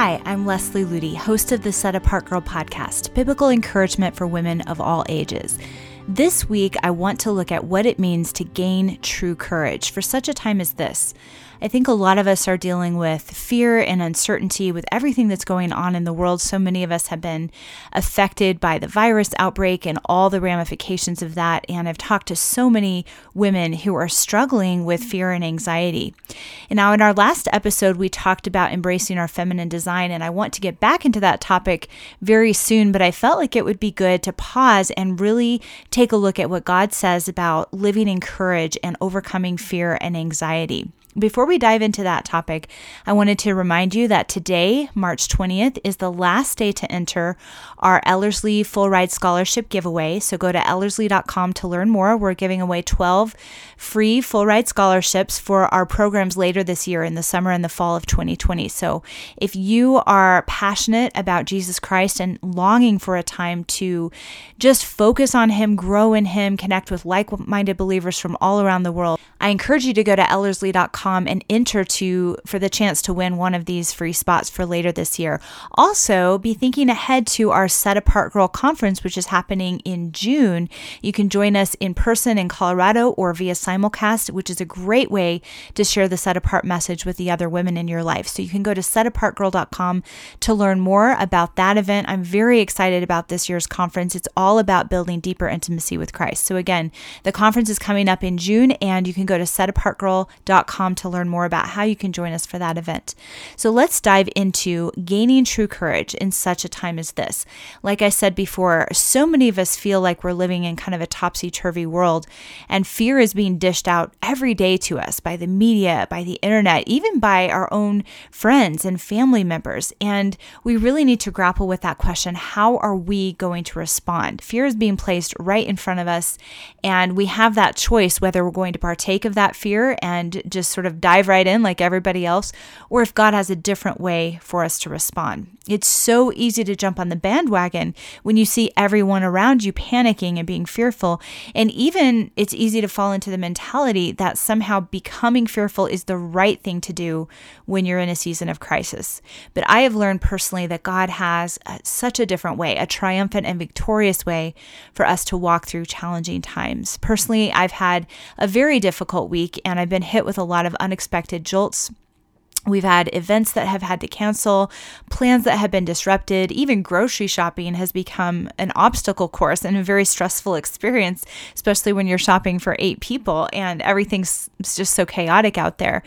Hi, I'm Leslie Ludy, host of the Set Apart Girl podcast, biblical encouragement for women of all ages. This week, I want to look at what it means to gain true courage for such a time as this. I think a lot of us are dealing with fear and uncertainty with everything that's going on in the world. So many of us have been affected by the virus outbreak and all the ramifications of that. And I've talked to so many women who are struggling with fear and anxiety. And now, in our last episode, we talked about embracing our feminine design. And I want to get back into that topic very soon, but I felt like it would be good to pause and really take a look at what God says about living in courage and overcoming fear and anxiety. Before we dive into that topic, I wanted to remind you that today, March 20th, is the last day to enter our Ellerslie Full Ride Scholarship giveaway. So go to ellerslie.com to learn more. We're giving away 12 free full ride scholarships for our programs later this year in the summer and the fall of 2020. So if you are passionate about Jesus Christ and longing for a time to just focus on Him, grow in Him, connect with like minded believers from all around the world, I encourage you to go to ellerslie.com and enter to for the chance to win one of these free spots for later this year. Also, be thinking ahead to our Set Apart Girl conference, which is happening in June. You can join us in person in Colorado or via simulcast, which is a great way to share the Set Apart message with the other women in your life. So you can go to setapartgirl.com to learn more about that event. I'm very excited about this year's conference. It's all about building deeper intimacy with Christ. So again, the conference is coming up in June, and you can go to setapartgirl.com to learn more about how you can join us for that event. So let's dive into gaining true courage in such a time as this. Like I said before, so many of us feel like we're living in kind of a topsy turvy world, and fear is being dished out every day to us by the media, by the internet, even by our own friends and family members. And we really need to grapple with that question how are we going to respond? Fear is being placed right in front of us, and we have that choice whether we're going to partake of that fear and just sort of dive right in like everybody else, or if God has a different way for us to respond. It's so easy to jump on the bandwagon when you see everyone around you panicking and being fearful. And even it's easy to fall into the mentality that somehow becoming fearful is the right thing to do when you're in a season of crisis. But I have learned personally that God has a, such a different way, a triumphant and victorious way for us to walk through challenging times. Personally, I've had a very difficult week and I've been hit with a lot of unexpected jolts We've had events that have had to cancel, plans that have been disrupted, even grocery shopping has become an obstacle course and a very stressful experience, especially when you're shopping for eight people and everything's just so chaotic out there.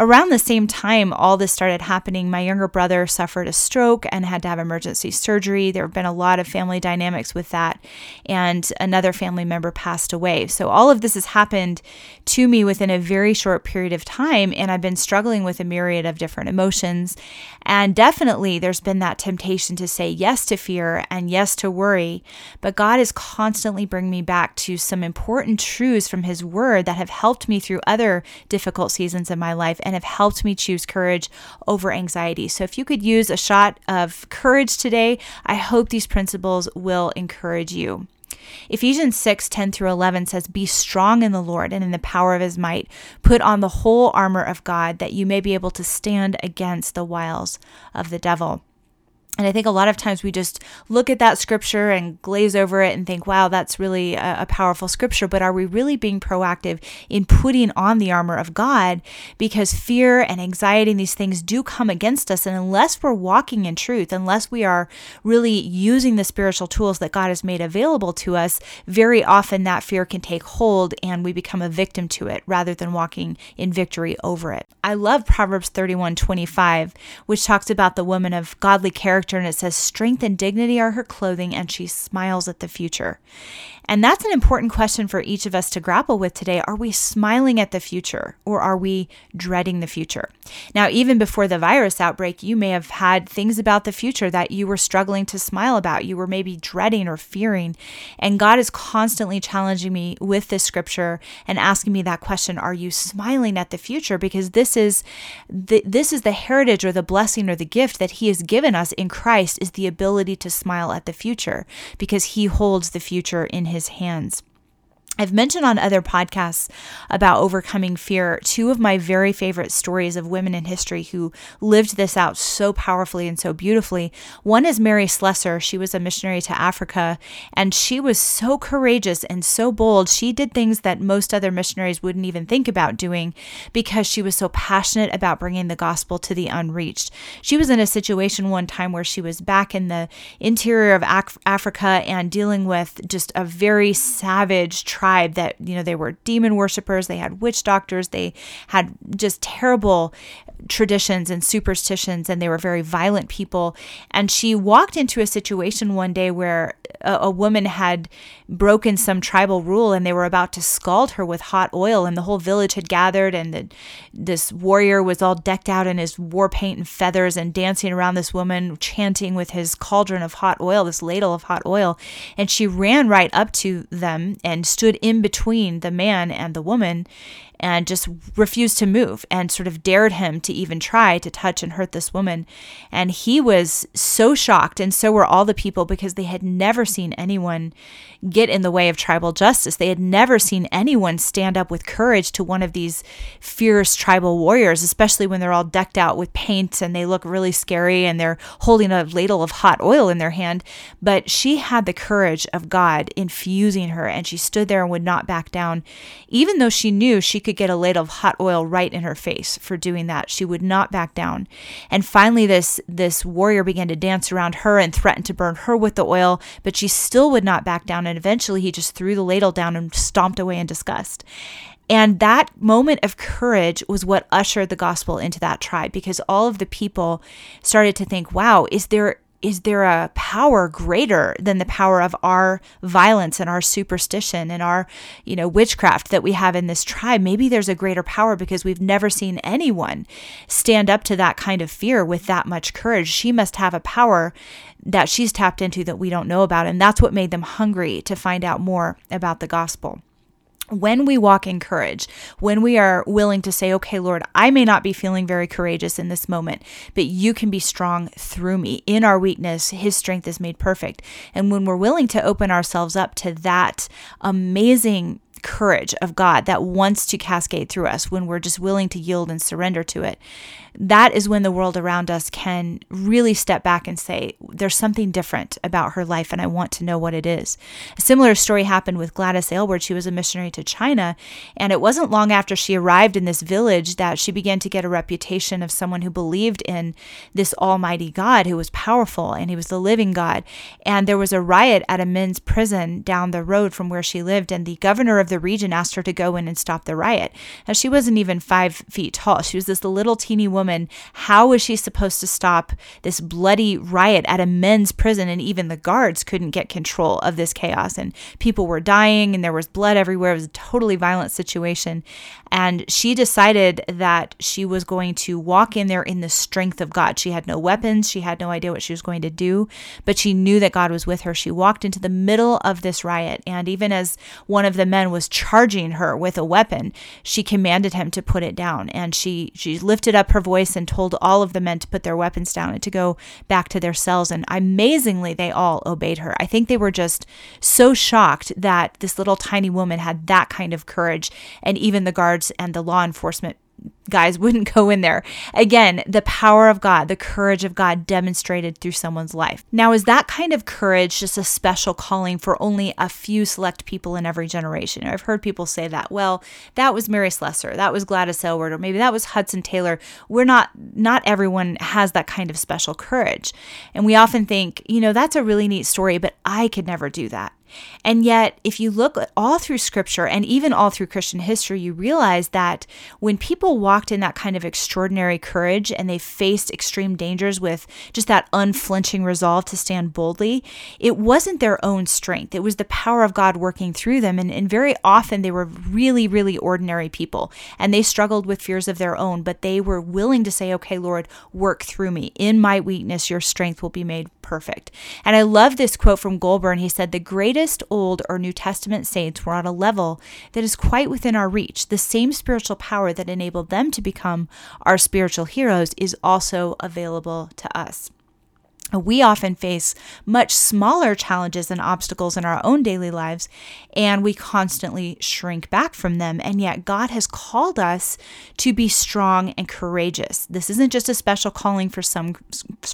Around the same time all this started happening, my younger brother suffered a stroke and had to have emergency surgery. There have been a lot of family dynamics with that, and another family member passed away. So all of this has happened to me within a very short period of time, and I've been struggling with a myriad myriad of different emotions. And definitely there's been that temptation to say yes to fear and yes to worry. But God is constantly bringing me back to some important truths from His Word that have helped me through other difficult seasons in my life and have helped me choose courage over anxiety. So if you could use a shot of courage today, I hope these principles will encourage you. Ephesians 6 10 through 11 says, Be strong in the Lord and in the power of his might. Put on the whole armor of God that you may be able to stand against the wiles of the devil. And I think a lot of times we just look at that scripture and glaze over it and think, wow, that's really a, a, powerful scripture. But are we really being proactive in putting on the armor of God? Because fear and anxiety and these things do come against us. And unless we're walking in truth, unless we are really using the spiritual tools that God has made available to us, very often that fear can take hold and we become a victim to it rather than walking in victory over it. I love Proverbs 31 25, which talks about the woman of godly character character and it says, Strength and dignity are her clothing, and she smiles at the future. And that's an important question for each of us to grapple with today. Are we smiling at the future or are we dreading the future? Now, even before the virus outbreak, you may have had things about the future that you were struggling to smile about. You were maybe dreading or fearing. And God is constantly challenging me with this scripture and asking me that question Are you smiling at the future? Because this is the, this is the heritage or the blessing or the gift that He has given us in Christ is the ability to smile at the future because He holds the future in His hands. I've mentioned on other podcasts about overcoming fear two of my very favorite stories of women in history who lived this out so powerfully and so beautifully. One is Mary Slessor. She was a missionary to Africa and she was so courageous and so bold. She did things that most other missionaries wouldn't even think about doing because she was so passionate about bringing the gospel to the unreached. She was in a situation one time where she was back in the interior of Af- Africa and dealing with just a very savage, tribe that, you know, they were demon worshippers, they had witch doctors, they had just terrible traditions and superstitions, and they were very violent people. And she walked into a situation one day where a, a woman had broken some tribal rule and they were about to scald her with hot oil, and the whole village had gathered, and the, this warrior was all decked out in his war paint and feathers and dancing around this woman, chanting with his cauldron of hot oil, this ladle of hot oil. And she ran right up to them and stood in between the man and the woman and just refused to move and sort of dared him to even try to touch and hurt this woman. And he was so shocked, and so were all the people because they had never seen anyone get in the way of tribal justice. They had never seen anyone stand up with courage to one of these fierce tribal warriors, especially when they're all decked out with paint and they look really scary and they're holding a ladle of hot oil in their hand. But she had the courage of God infusing her, and she stood there and would not back down, even though she knew she could get a ladle of hot oil right in her face for doing that. She would not back down. And finally this this warrior began to dance around her and threatened to burn her with the oil, but she still would not back down and eventually he just threw the ladle down and stomped away in disgust. And that moment of courage was what ushered the gospel into that tribe because all of the people started to think, wow, is there is there a power greater than the power of our violence and our superstition and our you know witchcraft that we have in this tribe? Maybe there's a greater power because we've never seen anyone stand up to that kind of fear with that much courage. She must have a power that she's tapped into that we don't know about and that's what made them hungry to find out more about the gospel when we walk in courage, when we are willing to say, okay, Lord, I may not be feeling very courageous in this moment, but you can be strong through me. In our weakness, his strength is made perfect. And when we're willing to open ourselves up to that amazing courage of God that wants to cascade through us, when we're just willing to yield and surrender to it, that is when the world around us can really step back and say, There's something different about her life, and I want to know what it is. A similar story happened with Gladys Aylward. She was a missionary to China, and it wasn't long after she arrived in this village that she began to get a reputation of someone who believed in this Almighty God who was powerful and he was the living God. And there was a riot at a men's prison down the road from where she lived, and the governor of the region asked her to go in and stop the riot. Now, she wasn't even five feet tall, she was this little teeny woman woman, how was she supposed to stop this bloody riot at a men's prison? And even the guards couldn't get control of this chaos. And people were dying and there was blood everywhere. It was a totally violent situation. And she decided that she was going to walk in there in the strength of God. She had no weapons, she had no idea what she was going to do, but she knew that God was with her. She walked into the middle of this riot. And even as one of the men was charging her with a weapon, she commanded him to put it down. And she, she lifted up her voice voice and told all of the men to put their weapons down and to go back to their cells. And amazingly, they all obeyed her. I think they were just so shocked that this little tiny woman had that kind of courage. And even the guards and the law enforcement guys wouldn't go in there. Again, the power of God, the courage of God demonstrated through someone's life. Now, is that kind of courage just a special calling for only a few select people in every generation? I've heard people say that. Well, that was Mary Slessor, that was Gladys Aylward, or maybe that was Hudson Taylor. We're not, not everyone has that kind of special courage. And we often think, you know, that's a really neat story, but I could never do that. And yet, if you look all through scripture and even all through Christian history, you realize that when people walked in that kind of extraordinary courage and they faced extreme dangers with just that unflinching resolve to stand boldly, it wasn't their own strength. It was the power of God working through them. And, and very often they were really, really ordinary people and they struggled with fears of their own, but they were willing to say, okay, Lord, work through me. In my weakness, your strength will be made perfect. And I love this quote from Goulburn. He said, The greatest Old or New Testament saints were on a level that is quite within our reach. The same spiritual power that enabled them to become our spiritual heroes is also available to us. We often face much smaller challenges and obstacles in our own daily lives, and we constantly shrink back from them. And yet, God has called us to be strong and courageous. This isn't just a special calling for some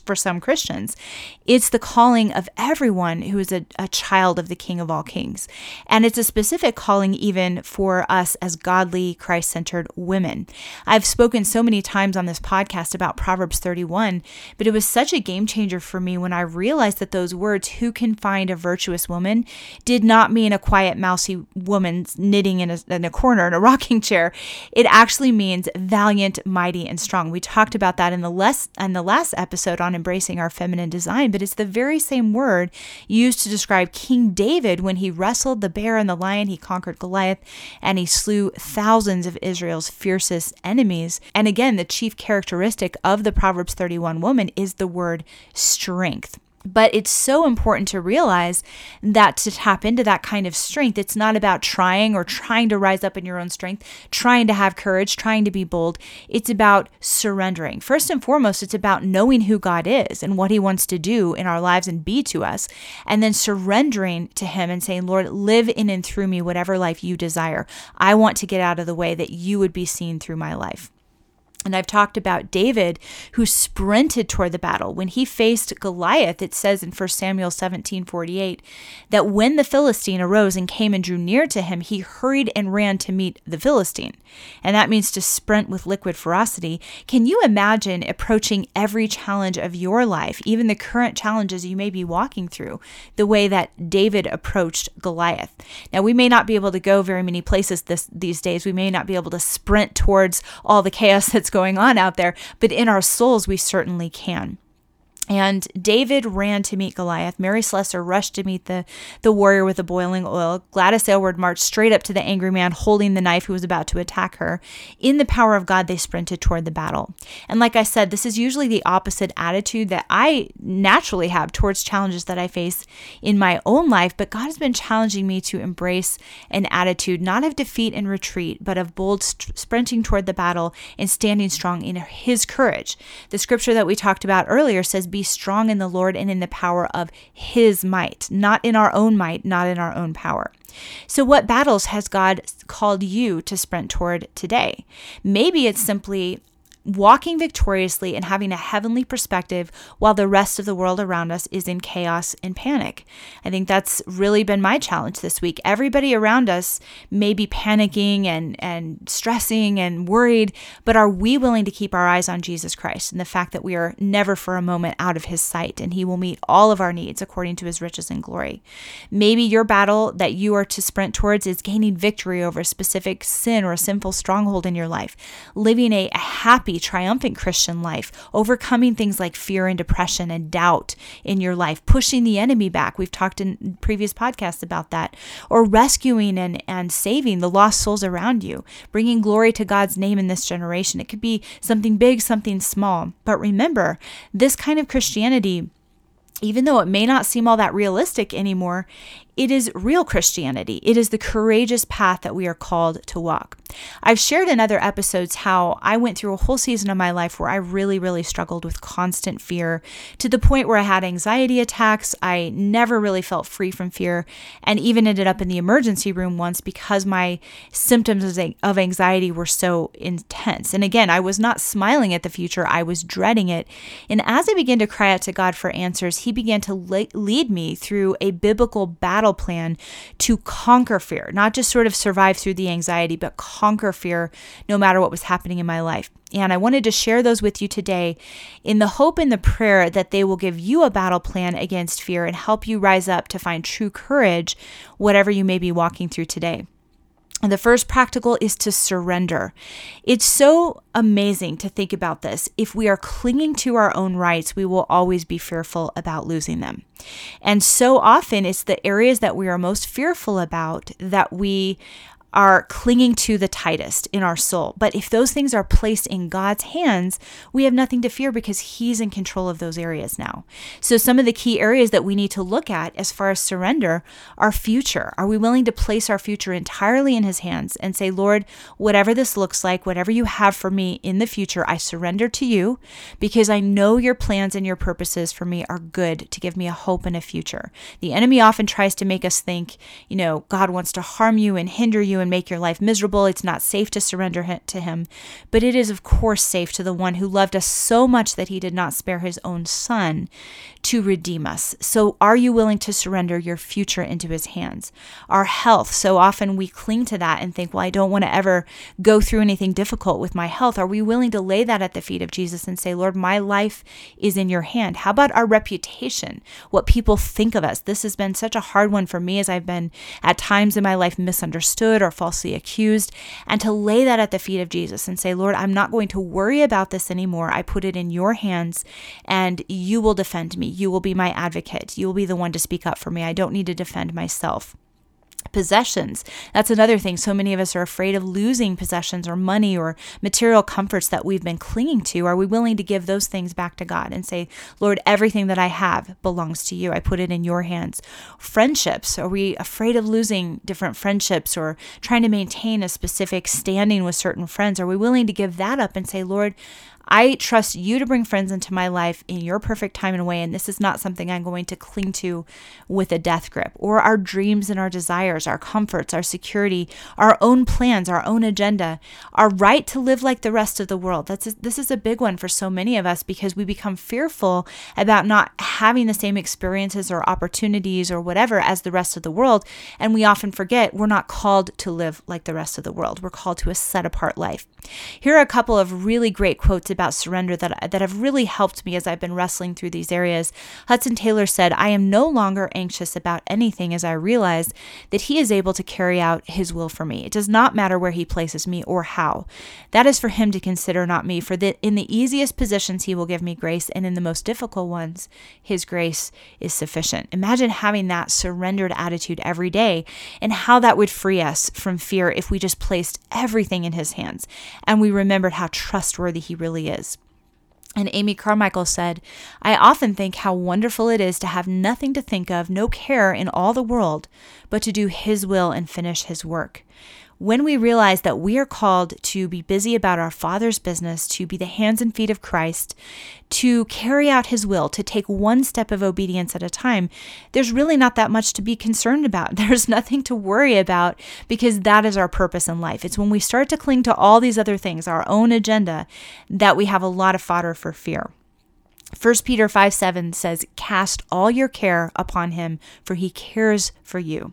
for some Christians; it's the calling of everyone who is a, a child of the King of all Kings, and it's a specific calling even for us as godly, Christ-centered women. I've spoken so many times on this podcast about Proverbs 31, but it was such a game changer for me when I realized that those words, who can find a virtuous woman, did not mean a quiet, mousy woman knitting in a, in a corner in a rocking chair. It actually means valiant, mighty, and strong. We talked about that in the less in the last episode on embracing our feminine design, but it's the very same word used to describe King David when he wrestled the bear and the lion, he conquered Goliath, and he slew thousands of Israel's fiercest enemies. And again, the chief characteristic of the Proverbs 31 woman is the word strength. But it's so important to realize that to tap into that kind of strength, it's not about trying or trying to rise up in your own strength, trying to have courage, trying to be bold. It's about surrendering. First and foremost, it's about knowing who God is and what He wants to do in our lives and be to us, and then surrendering to Him and saying, Lord, live in and through me whatever life you desire. I want to get out of the way that you would be seen through my life. And I've talked about David who sprinted toward the battle. When he faced Goliath, it says in 1 Samuel 17 48 that when the Philistine arose and came and drew near to him, he hurried and ran to meet the Philistine. And that means to sprint with liquid ferocity. Can you imagine approaching every challenge of your life, even the current challenges you may be walking through, the way that David approached Goliath? Now, we may not be able to go very many places this, these days. We may not be able to sprint towards all the chaos that's going on out there, but in our souls, we certainly can. And David ran to meet Goliath. Mary Slessor rushed to meet the, the warrior with the boiling oil. Gladys Aylward marched straight up to the angry man holding the knife who was about to attack her. In the power of God, they sprinted toward the battle. And like I said, this is usually the opposite attitude that I naturally have towards challenges that I face in my own life. But God has been challenging me to embrace an attitude not of defeat and retreat, but of bold st- sprinting toward the battle and standing strong in His courage. The scripture that we talked about earlier says, Be be strong in the Lord and in the power of his might, not in our own might, not in our own power. So, what battles has God called you to sprint toward today? Maybe it's simply walking victoriously and having a heavenly perspective while the rest of the world around us is in chaos and panic. I think that's really been my challenge this week. Everybody around us may be panicking and, and stressing and worried, but are we willing to keep our eyes on Jesus Christ and the fact that we are never for a moment out of his sight and he will meet all of our needs according to his riches and glory? Maybe your battle that you are to sprint towards is gaining victory over a specific sin or a sinful stronghold in your life, living a, a happy happy, triumphant Christian life, overcoming things like fear and depression and doubt in your life, pushing the enemy back. We've talked in previous podcasts about that, or rescuing and, and saving the lost souls around you, bringing glory to God's name in this generation. It could be something big, something small. But remember, this kind of Christianity even though it may not seem all that realistic anymore, it is real Christianity. It is the courageous path that we are called to walk. I've shared in other episodes how I went through a whole season of my life where I really, really struggled with constant fear to the point where I had anxiety attacks. I never really felt free from fear and even ended up in the emergency room once because my symptoms of anxiety were so intense. And again, I was not smiling at the future, I was dreading it. And as I began to cry out to God for answers, He began to lead me through a biblical battle plan to conquer fear, not just sort of survive through the anxiety, but conquer fear no matter what was happening in my life. And I wanted to share those with you today in the hope and the prayer that they will give you a battle plan against fear and help you rise up to find true courage, whatever you may be walking through today. The first practical is to surrender. It's so amazing to think about this. If we are clinging to our own rights, we will always be fearful about losing them. And so often it's the areas that we are most fearful about that we are clinging to the tightest in our soul. But if those things are placed in God's hands, we have nothing to fear because He's in control of those areas now. So, some of the key areas that we need to look at as far as surrender our future. Are we willing to place our future entirely in His hands and say, Lord, whatever this looks like, whatever you have for me in the future, I surrender to you because I know your plans and your purposes for me are good to give me a hope and a future. The enemy often tries to make us think, you know, God wants to harm you and hinder you and make your life miserable. It's not safe to surrender to Him. But it is, of course, safe to the one who loved us so much that He did not spare His own Son to redeem us. So, are you willing to surrender your future into His hands? Our health, so often we cling to that and think, well, I don't want to ever go through anything difficult with my health. Are we willing to lay that at the feet of Jesus and say, Lord, my life is in your hand? How about our reputation? What people think of us? This has been such a hard one for me as I've been at times in my life misunderstood falsely accused. And to lay that at the feet of Jesus and say, Lord, I'm not going to worry about this anymore. I put it in your hands and you will defend me. You will be my advocate. You will be the one to speak up for me. I don't need to defend myself possessions. That's another thing. So many of us are afraid of losing possessions or money or material comforts that we've been clinging to. Are we willing to give those things back to God and say, Lord, everything that I have belongs to you? I put it in your hands. Friendships. Are we afraid of losing different friendships or trying to maintain a specific standing with certain friends? Are we willing to give that up and say, Lord, I trust you to bring friends into my life in your perfect time and way. And this is not something I'm going to cling to with a death grip. Or our dreams and our desires, our comforts, our security, our own plans, our own agenda, our right to live like the rest of the world. That's a, this is a big one for so many of us because we become fearful about not having the same experiences or opportunities or whatever as the rest of the world. And we often forget we're not called to live like the rest of the world. We're called to a set apart life. Here are a couple of really great quotes about surrender that, that have really helped me as I've been wrestling through these areas. Hudson Taylor said, I am no longer anxious about anything as I realize that He is able to carry out His will for me. It does not matter where He places me or how. That is for Him to consider, not me. For that in the easiest positions, He will give me grace, and in the most difficult ones, His grace is sufficient. Imagine having that surrendered attitude every day and how that would free us from fear if we just placed everything in His hands and we remembered how trustworthy He really is. And Amy Carmichael said, I often think how wonderful it is to have nothing to think of, no care in all the world, but to do His will and finish His work when we realize that we are called to be busy about our Father's business, to be the hands and feet of Christ, to carry out His will, to take one step of obedience at a time, there's really not that much to be concerned about. There's nothing to worry about because that is our purpose in life. It's when we start to cling to all these other things, our own agenda, that we have a lot of fodder for fear. 1 Peter 5 7 says, Cast all your care upon him, for he cares for you.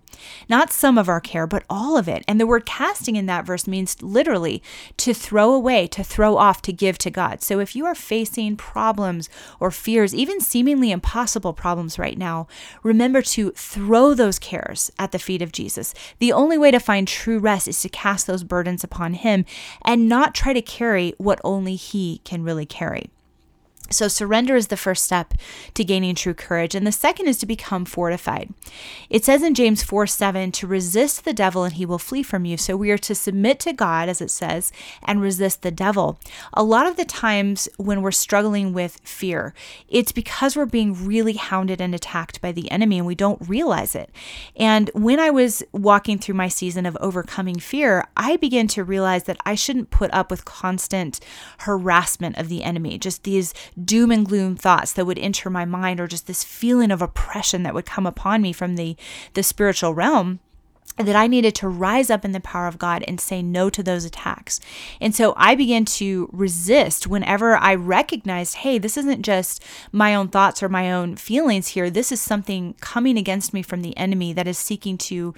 Not some of our care, but all of it. And the word casting in that verse means literally to throw away, to throw off, to give to God. So if you are facing problems or fears, even seemingly impossible problems right now, remember to throw those cares at the feet of Jesus. The only way to find true rest is to cast those burdens upon him and not try to carry what only he can really carry. So, surrender is the first step to gaining true courage. And the second is to become fortified. It says in James 4 7 to resist the devil and he will flee from you. So, we are to submit to God, as it says, and resist the devil. A lot of the times when we're struggling with fear, it's because we're being really hounded and attacked by the enemy and we don't realize it. And when I was walking through my season of overcoming fear, I began to realize that I shouldn't put up with constant harassment of the enemy, just these doom and gloom thoughts that would enter my mind or just this feeling of oppression that would come upon me from the the spiritual realm that I needed to rise up in the power of God and say no to those attacks. And so I began to resist whenever I recognized, hey, this isn't just my own thoughts or my own feelings here. This is something coming against me from the enemy that is seeking to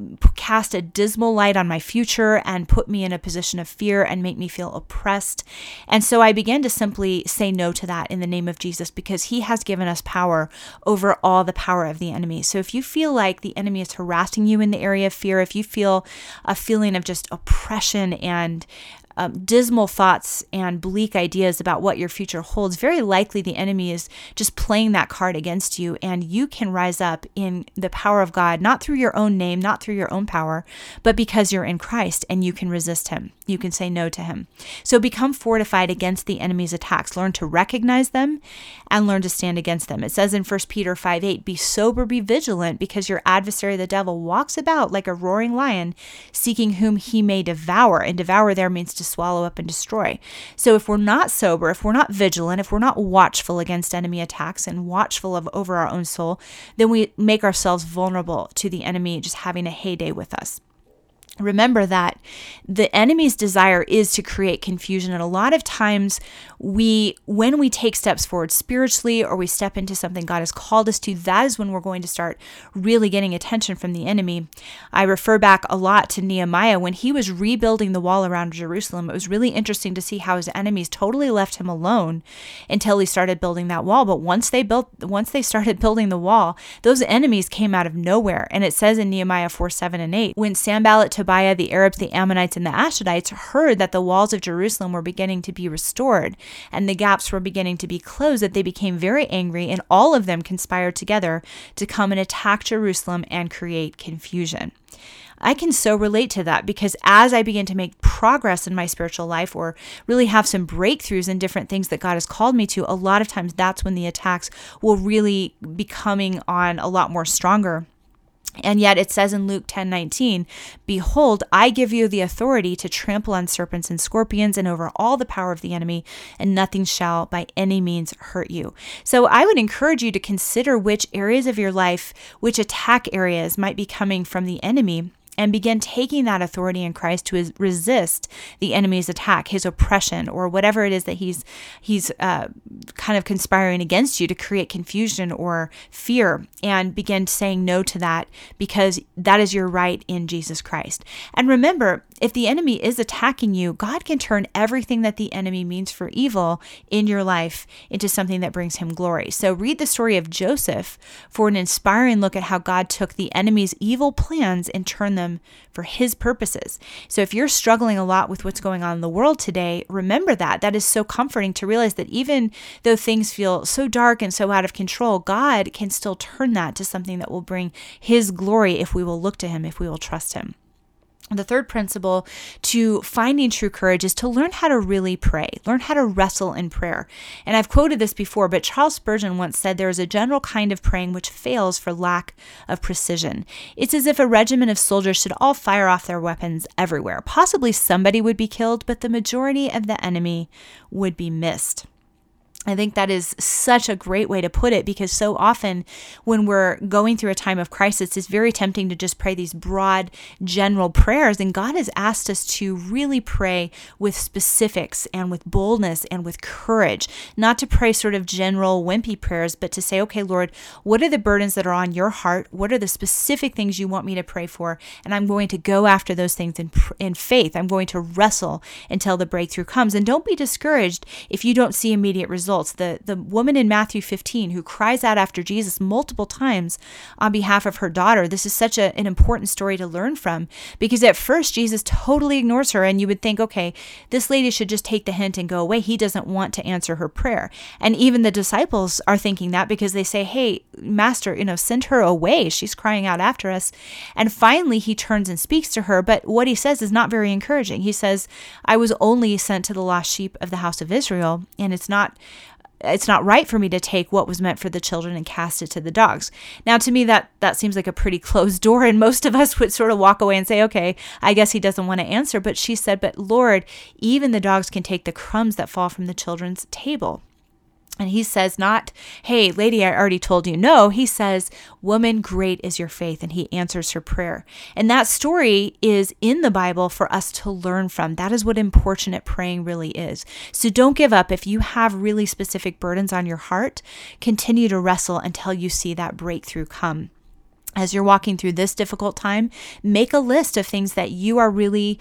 uh, cast a dismal light on my future and put me in a position of fear and make me feel oppressed. And so I began to simply say no to that in the name of Jesus because he has given us power over all the power of the enemy. So if you feel like the enemy is harassing you in the area of fear, if you feel a feeling of just oppression and um, dismal thoughts and bleak ideas about what your future holds, very likely the enemy is just playing that card against you. And you can rise up in the power of God, not through your own name, not through your own power, but because you're in Christ and you can resist him. You can say no to him. So become fortified against the enemy's attacks. Learn to recognize them and learn to stand against them. It says in 1 Peter 5 8, be sober, be vigilant, because your adversary, the devil, walks about like a roaring lion, seeking whom he may devour. And devour there means to swallow up and destroy. So if we're not sober, if we're not vigilant, if we're not watchful against enemy attacks and watchful of over our own soul, then we make ourselves vulnerable to the enemy just having a heyday with us remember that the enemy's desire is to create confusion and a lot of times we when we take steps forward spiritually or we step into something God has called us to that is when we're going to start really getting attention from the enemy. I refer back a lot to Nehemiah. When he was rebuilding the wall around Jerusalem it was really interesting to see how his enemies totally left him alone until he started building that wall. But once they built once they started building the wall those enemies came out of nowhere. And it says in Nehemiah 4 7 and 8 when Sanballat Tobiah, the Arabs, the Ammonites, and the Ashdodites heard that the walls of Jerusalem were beginning to be restored and the gaps were beginning to be closed, that they became very angry, and all of them conspired together to come and attack Jerusalem and create confusion. I can so relate to that because as I begin to make progress in my spiritual life or really have some breakthroughs in different things that God has called me to, a lot of times that's when the attacks will really be coming on a lot more stronger. And yet it says in Luke 10 19, Behold, I give you the authority to trample on serpents and scorpions and over all the power of the enemy, and nothing shall by any means hurt you. So I would encourage you to consider which areas of your life, which attack areas might be coming from the enemy and begin taking that authority in Christ to resist the enemy's attack, his oppression, or whatever it is that he's he's uh, kind of conspiring against you to create confusion or fear, and begin saying no to that because that is your right in Jesus Christ. And remember, if the enemy is attacking you, God can turn everything that the enemy means for evil in your life into something that brings him glory. So read the story of Joseph for an inspiring look at how God took the enemy's evil plans and turned them for His purposes. So if you're struggling a lot with what's going on in the world today, remember that. That is so comforting to realize that even though things feel so dark and so out of control, God can still turn that to something that will bring His glory if we will look to Him, if we will trust Him. The third principle to finding true courage is to learn how to really pray, learn how to wrestle in prayer. And I've quoted this before, but Charles Spurgeon once said there is a general kind of praying which fails for lack of precision. It's as if a regiment of soldiers should all fire off their weapons everywhere. Possibly somebody would be killed, but the majority of the enemy would be missed. I think that is such a great way to put it because so often when we're going through a time of crisis, it's very tempting to just pray these broad, general prayers. And God has asked us to really pray with specifics and with boldness and with courage, not to pray sort of general, wimpy prayers, but to say, okay, Lord, what are the burdens that are on your heart? What are the specific things you want me to pray for? And I'm going to go after those things in, in faith. I'm going to wrestle until the breakthrough comes. And don't be discouraged if you don't see immediate results results. The, the woman in Matthew 15 who cries out after Jesus multiple times on behalf of her daughter. This is such a, an important story to learn from because at first Jesus totally ignores her, and you would think, okay, this lady should just take the hint and go away. He doesn't want to answer her prayer. And even the disciples are thinking that because they say, hey, Master, you know, send her away. She's crying out after us. And finally, he turns and speaks to her, but what he says is not very encouraging. He says, I was only sent to the lost sheep of the house of Israel, and it's not it's not right for me to take what was meant for the children and cast it to the dogs. Now to me that that seems like a pretty closed door and most of us would sort of walk away and say, "Okay, I guess he doesn't want to answer." But she said, "But Lord, even the dogs can take the crumbs that fall from the children's table." And he says, not, hey, lady, I already told you. No, he says, woman, great is your faith. And he answers her prayer. And that story is in the Bible for us to learn from. That is what importunate praying really is. So don't give up. If you have really specific burdens on your heart, continue to wrestle until you see that breakthrough come. As you're walking through this difficult time, make a list of things that you are really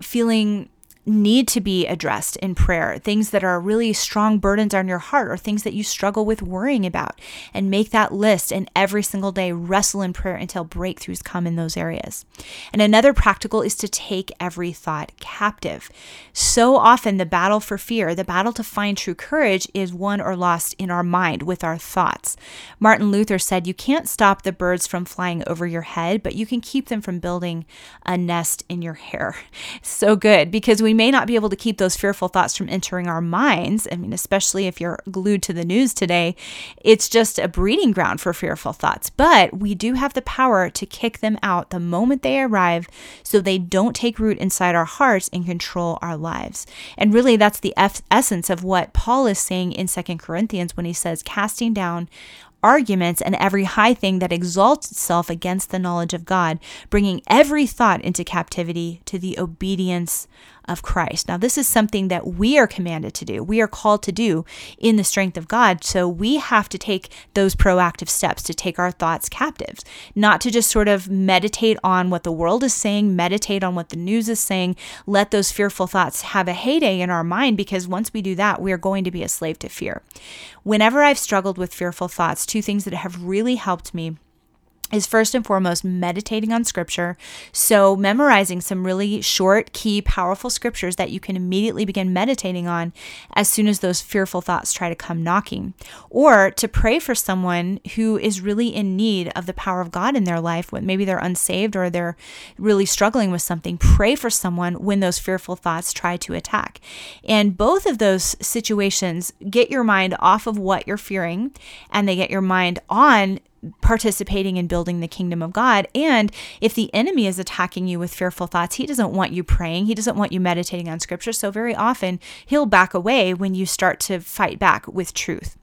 feeling need to be addressed in prayer, things that are really strong burdens on your heart, or things that you struggle with worrying about. And make that list and every single day wrestle in prayer until breakthroughs come in those areas. And another practical is to take every thought captive. So often, the battle for fear, the battle to find true courage, is won or lost in our mind with our thoughts. Martin Luther said, You can't stop the birds from flying over your head, but you can keep them from building a nest in your hair. So good because we may not be able to keep those fearful thoughts from entering our minds. I mean, especially if you're glued to the news today, it's just a breeding ground for fearful thoughts. But we do have the power to kick them out the moment they arrive so they don't take root inside our hearts and control our lives. And really, that's the essence of what Paul is saying in Second Corinthians when he says, casting down arguments and every high thing that exalts itself against the knowledge of God, bringing every thought into captivity to the obedience of Christ. Now, this is something that we are commanded to do. We are called to do in the strength of God. So we have to take those proactive steps to take our thoughts captives, not to just sort of meditate on what the world is saying, meditate on what the news is saying, let those fearful thoughts have a heyday in our mind, because once we do that, we are going to be a slave to fear. Whenever I've struggled with fearful thoughts, two things that have really helped me is first and foremost meditating on scripture. So, memorizing some really short, key, powerful scriptures that you can immediately begin meditating on as soon as those fearful thoughts try to come knocking. Or to pray for someone who is really in need of the power of God in their life, when maybe they're unsaved or they're really struggling with something. Pray for someone when those fearful thoughts try to attack. And both of those situations get your mind off of what you're fearing and they get your mind on participating in building the kingdom of God. And if the enemy is attacking you with fearful thoughts, he doesn't want you praying. He doesn't want you meditating on scripture. So very often he'll back away when you start to fight back with truth.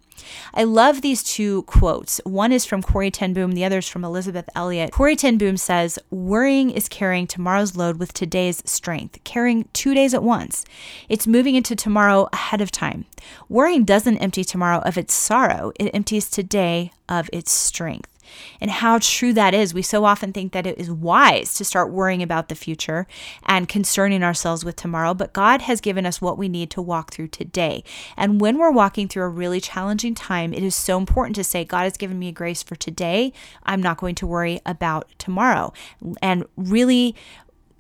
I love these two quotes. One is from Corrie ten Boom, the other is from Elisabeth Elliot. Corrie ten Boom says, Worrying is carrying tomorrow's load with today's strength, carrying two days at once. It's moving into tomorrow ahead of time. Worrying doesn't empty tomorrow of its sorrow, it empties today of its strength and how true that is. We so often think that it is wise to start worrying about the future and concerning ourselves with tomorrow, but God has given us what we need to walk through today. And when we're walking through a really challenging time, it is so important to say, God has given me grace for today. I'm not going to worry about tomorrow. And really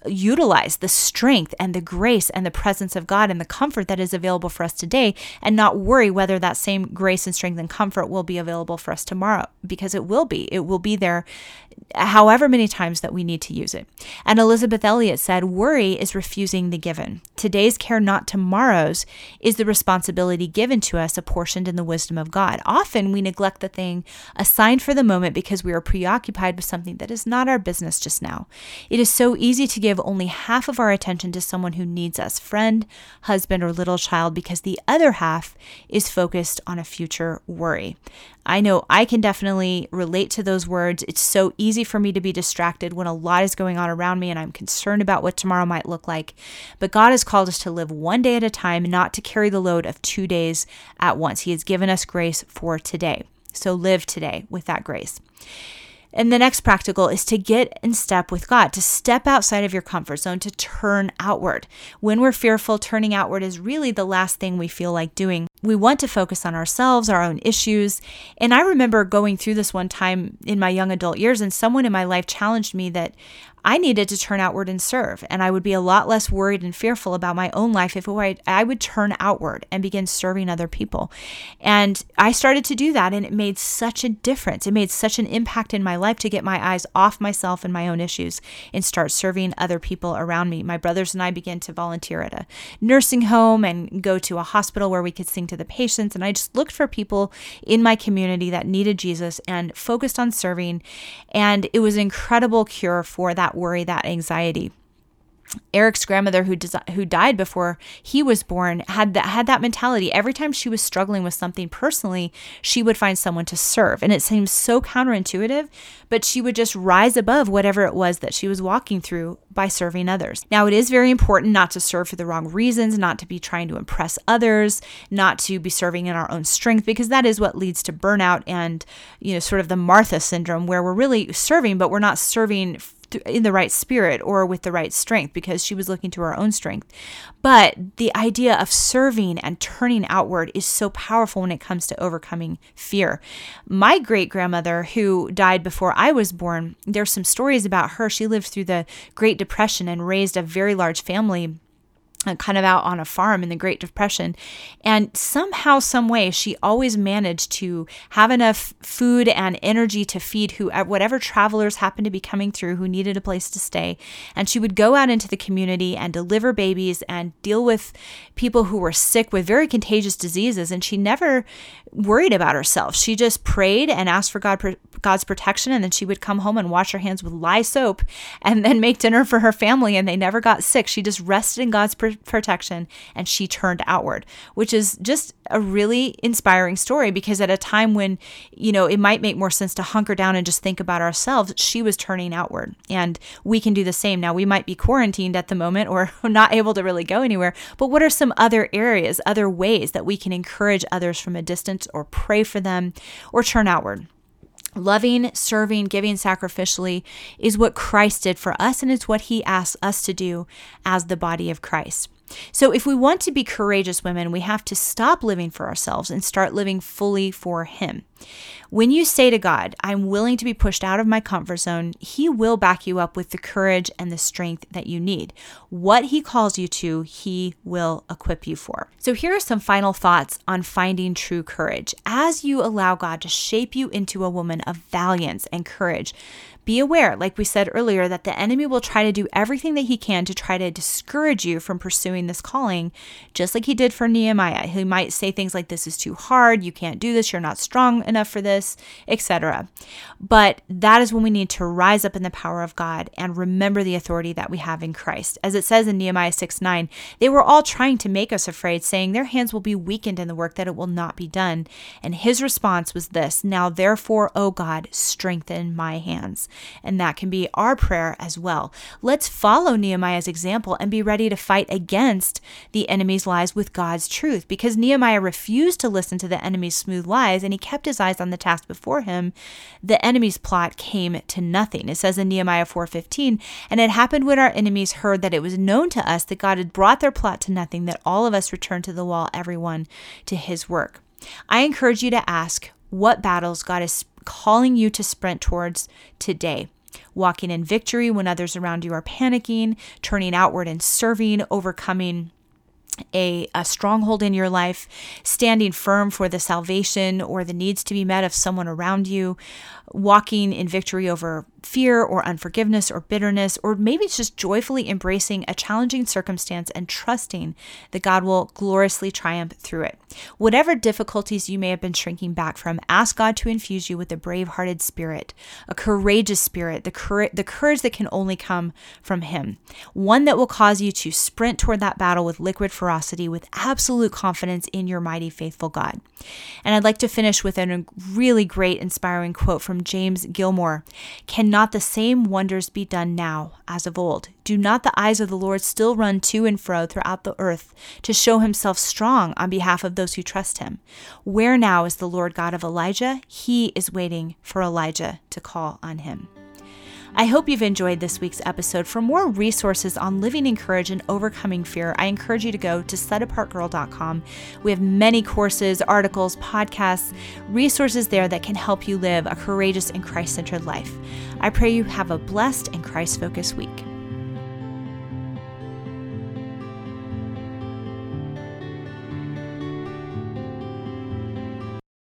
utilize the strength and the grace and the presence of God and the comfort that is available for us today and not worry whether that same grace and strength and comfort will be available for us tomorrow because it will be. It will be there however many times that we need to use it. And Elisabeth Elliot said, Worry is refusing the given. Today's care, not tomorrow's, is the responsibility given to us, apportioned in the wisdom of God. Often we neglect the thing assigned for the moment because we are preoccupied with something that is not our business just now. It is so easy to give only half of our attention to someone who needs us, friend, husband, or little child, because the other half is focused on a future worry. I know I can definitely relate to those words. It's so easy for me to be distracted when a lot is going on around me and I'm concerned about what tomorrow might look like. But God has called us to live one day at a time, not to carry the load of two days at once. He has given us grace for today. So live today with that grace. And the next practical is to get in step with God, to step outside of your comfort zone, to turn outward. When we're fearful, turning outward is really the last thing we feel like doing. We want to focus on ourselves, our own issues. And I remember going through this one time in my young adult years, and someone in my life challenged me that I needed to turn outward and serve. And I would be a lot less worried and fearful about my own life if I would turn outward and begin serving other people. And I started to do that, and it made such a difference. It made such an impact in my life to get my eyes off myself and my own issues and start serving other people around me. My brothers and I began to volunteer at a nursing home and go to a hospital where we could sing to the patients. And I just looked for people in my community that needed Jesus and focused on serving. And it was an incredible cure for that that worry, that anxiety. Eric's grandmother, who desi- who died before he was born, had that had that mentality. Every time she was struggling with something personally, she would find someone to serve, and it seems so counterintuitive, but she would just rise above whatever it was that she was walking through by serving others. Now, it is very important not to serve for the wrong reasons, not to be trying to impress others, not to be serving in our own strength, because that is what leads to burnout and you know sort of the Martha syndrome, where we're really serving, but we're not serving in the right spirit or with the right strength because she was looking to her own strength. But the idea of serving and turning outward is so powerful when it comes to overcoming fear. My great grandmother, who died before I was born, there's some stories about her. She lived through the Great Depression and raised a very large family kind of out on a farm in the Great Depression. And somehow, some way, she always managed to have enough food and energy to feed who, uh, whatever travelers happened to be coming through who needed a place to stay. And she would go out into the community and deliver babies and deal with people who were sick with very contagious diseases. And she never worried about herself. She just prayed and asked for God God's protection, and then she would come home and wash her hands with lye soap, and then make dinner for her family. And they never got sick. She just rested in God's protection and she turned outward, which is just a really inspiring story because at a time when, you know, it might make more sense to hunker down and just think about ourselves, she was turning outward. And we can do the same. Now, we might be quarantined at the moment or not able to really go anywhere, but what are some other areas, other ways that we can encourage others from a distance or pray for them or turn outward? Loving, serving, giving sacrificially is what Christ did for us, and it's what he asks us to do as the body of Christ. So, if we want to be courageous women, we have to stop living for ourselves and start living fully for Him. When you say to God, I'm willing to be pushed out of my comfort zone, He will back you up with the courage and the strength that you need. What He calls you to, He will equip you for. So, here are some final thoughts on finding true courage. As you allow God to shape you into a woman of valiance and courage, be aware, like we said earlier, that the enemy will try to do everything that he can to try to discourage you from pursuing this calling, just like he did for Nehemiah. He might say things like, This is too hard, you can't do this, you're not strong enough for this, etc. But that is when we need to rise up in the power of God and remember the authority that we have in Christ. As it says in Nehemiah 6 9, they were all trying to make us afraid, saying, Their hands will be weakened in the work that it will not be done. And his response was this Now therefore, O God, strengthen my hands. And that can be our prayer as well. Let's follow Nehemiah's example and be ready to fight against the enemy's lies with God's truth because Nehemiah refused to listen to the enemy's smooth lies and he kept his eyes on the task before him. The enemy's plot came to nothing. It says in Nehemiah 4:15, and it happened when our enemies heard that it was known to us that God had brought their plot to nothing that all of us returned to the wall everyone to his work. I encourage you to ask what battles God is calling you to sprint towards today. Walking in victory when others around you are panicking, turning outward and serving, overcoming a, a stronghold in your life, standing firm for the salvation or the needs to be met of someone around you, walking in victory over fear or unforgiveness or bitterness, or maybe it's just joyfully embracing a challenging circumstance and trusting that God will gloriously triumph through it. Whatever difficulties you may have been shrinking back from, ask God to infuse you with a brave hearted spirit, a courageous spirit, the, cour- the courage that can only come from Him, one that will cause you to sprint toward that battle with liquid ferocity, with absolute confidence in your mighty, faithful God. And I'd like to finish with a really great, inspiring quote from James Gilmour Cannot the same wonders be done now as of old? Do not the eyes of the Lord still run to and fro throughout the earth to show himself strong on behalf of those who trust him? Where now is the Lord God of Elijah? He is waiting for Elijah to call on him. I hope you've enjoyed this week's episode. For more resources on living in courage and overcoming fear, I encourage you to go to setapartgirl.com. We have many courses, articles, podcasts, resources there that can help you live a courageous and Christ centered life. I pray you have a blessed and Christ focused week.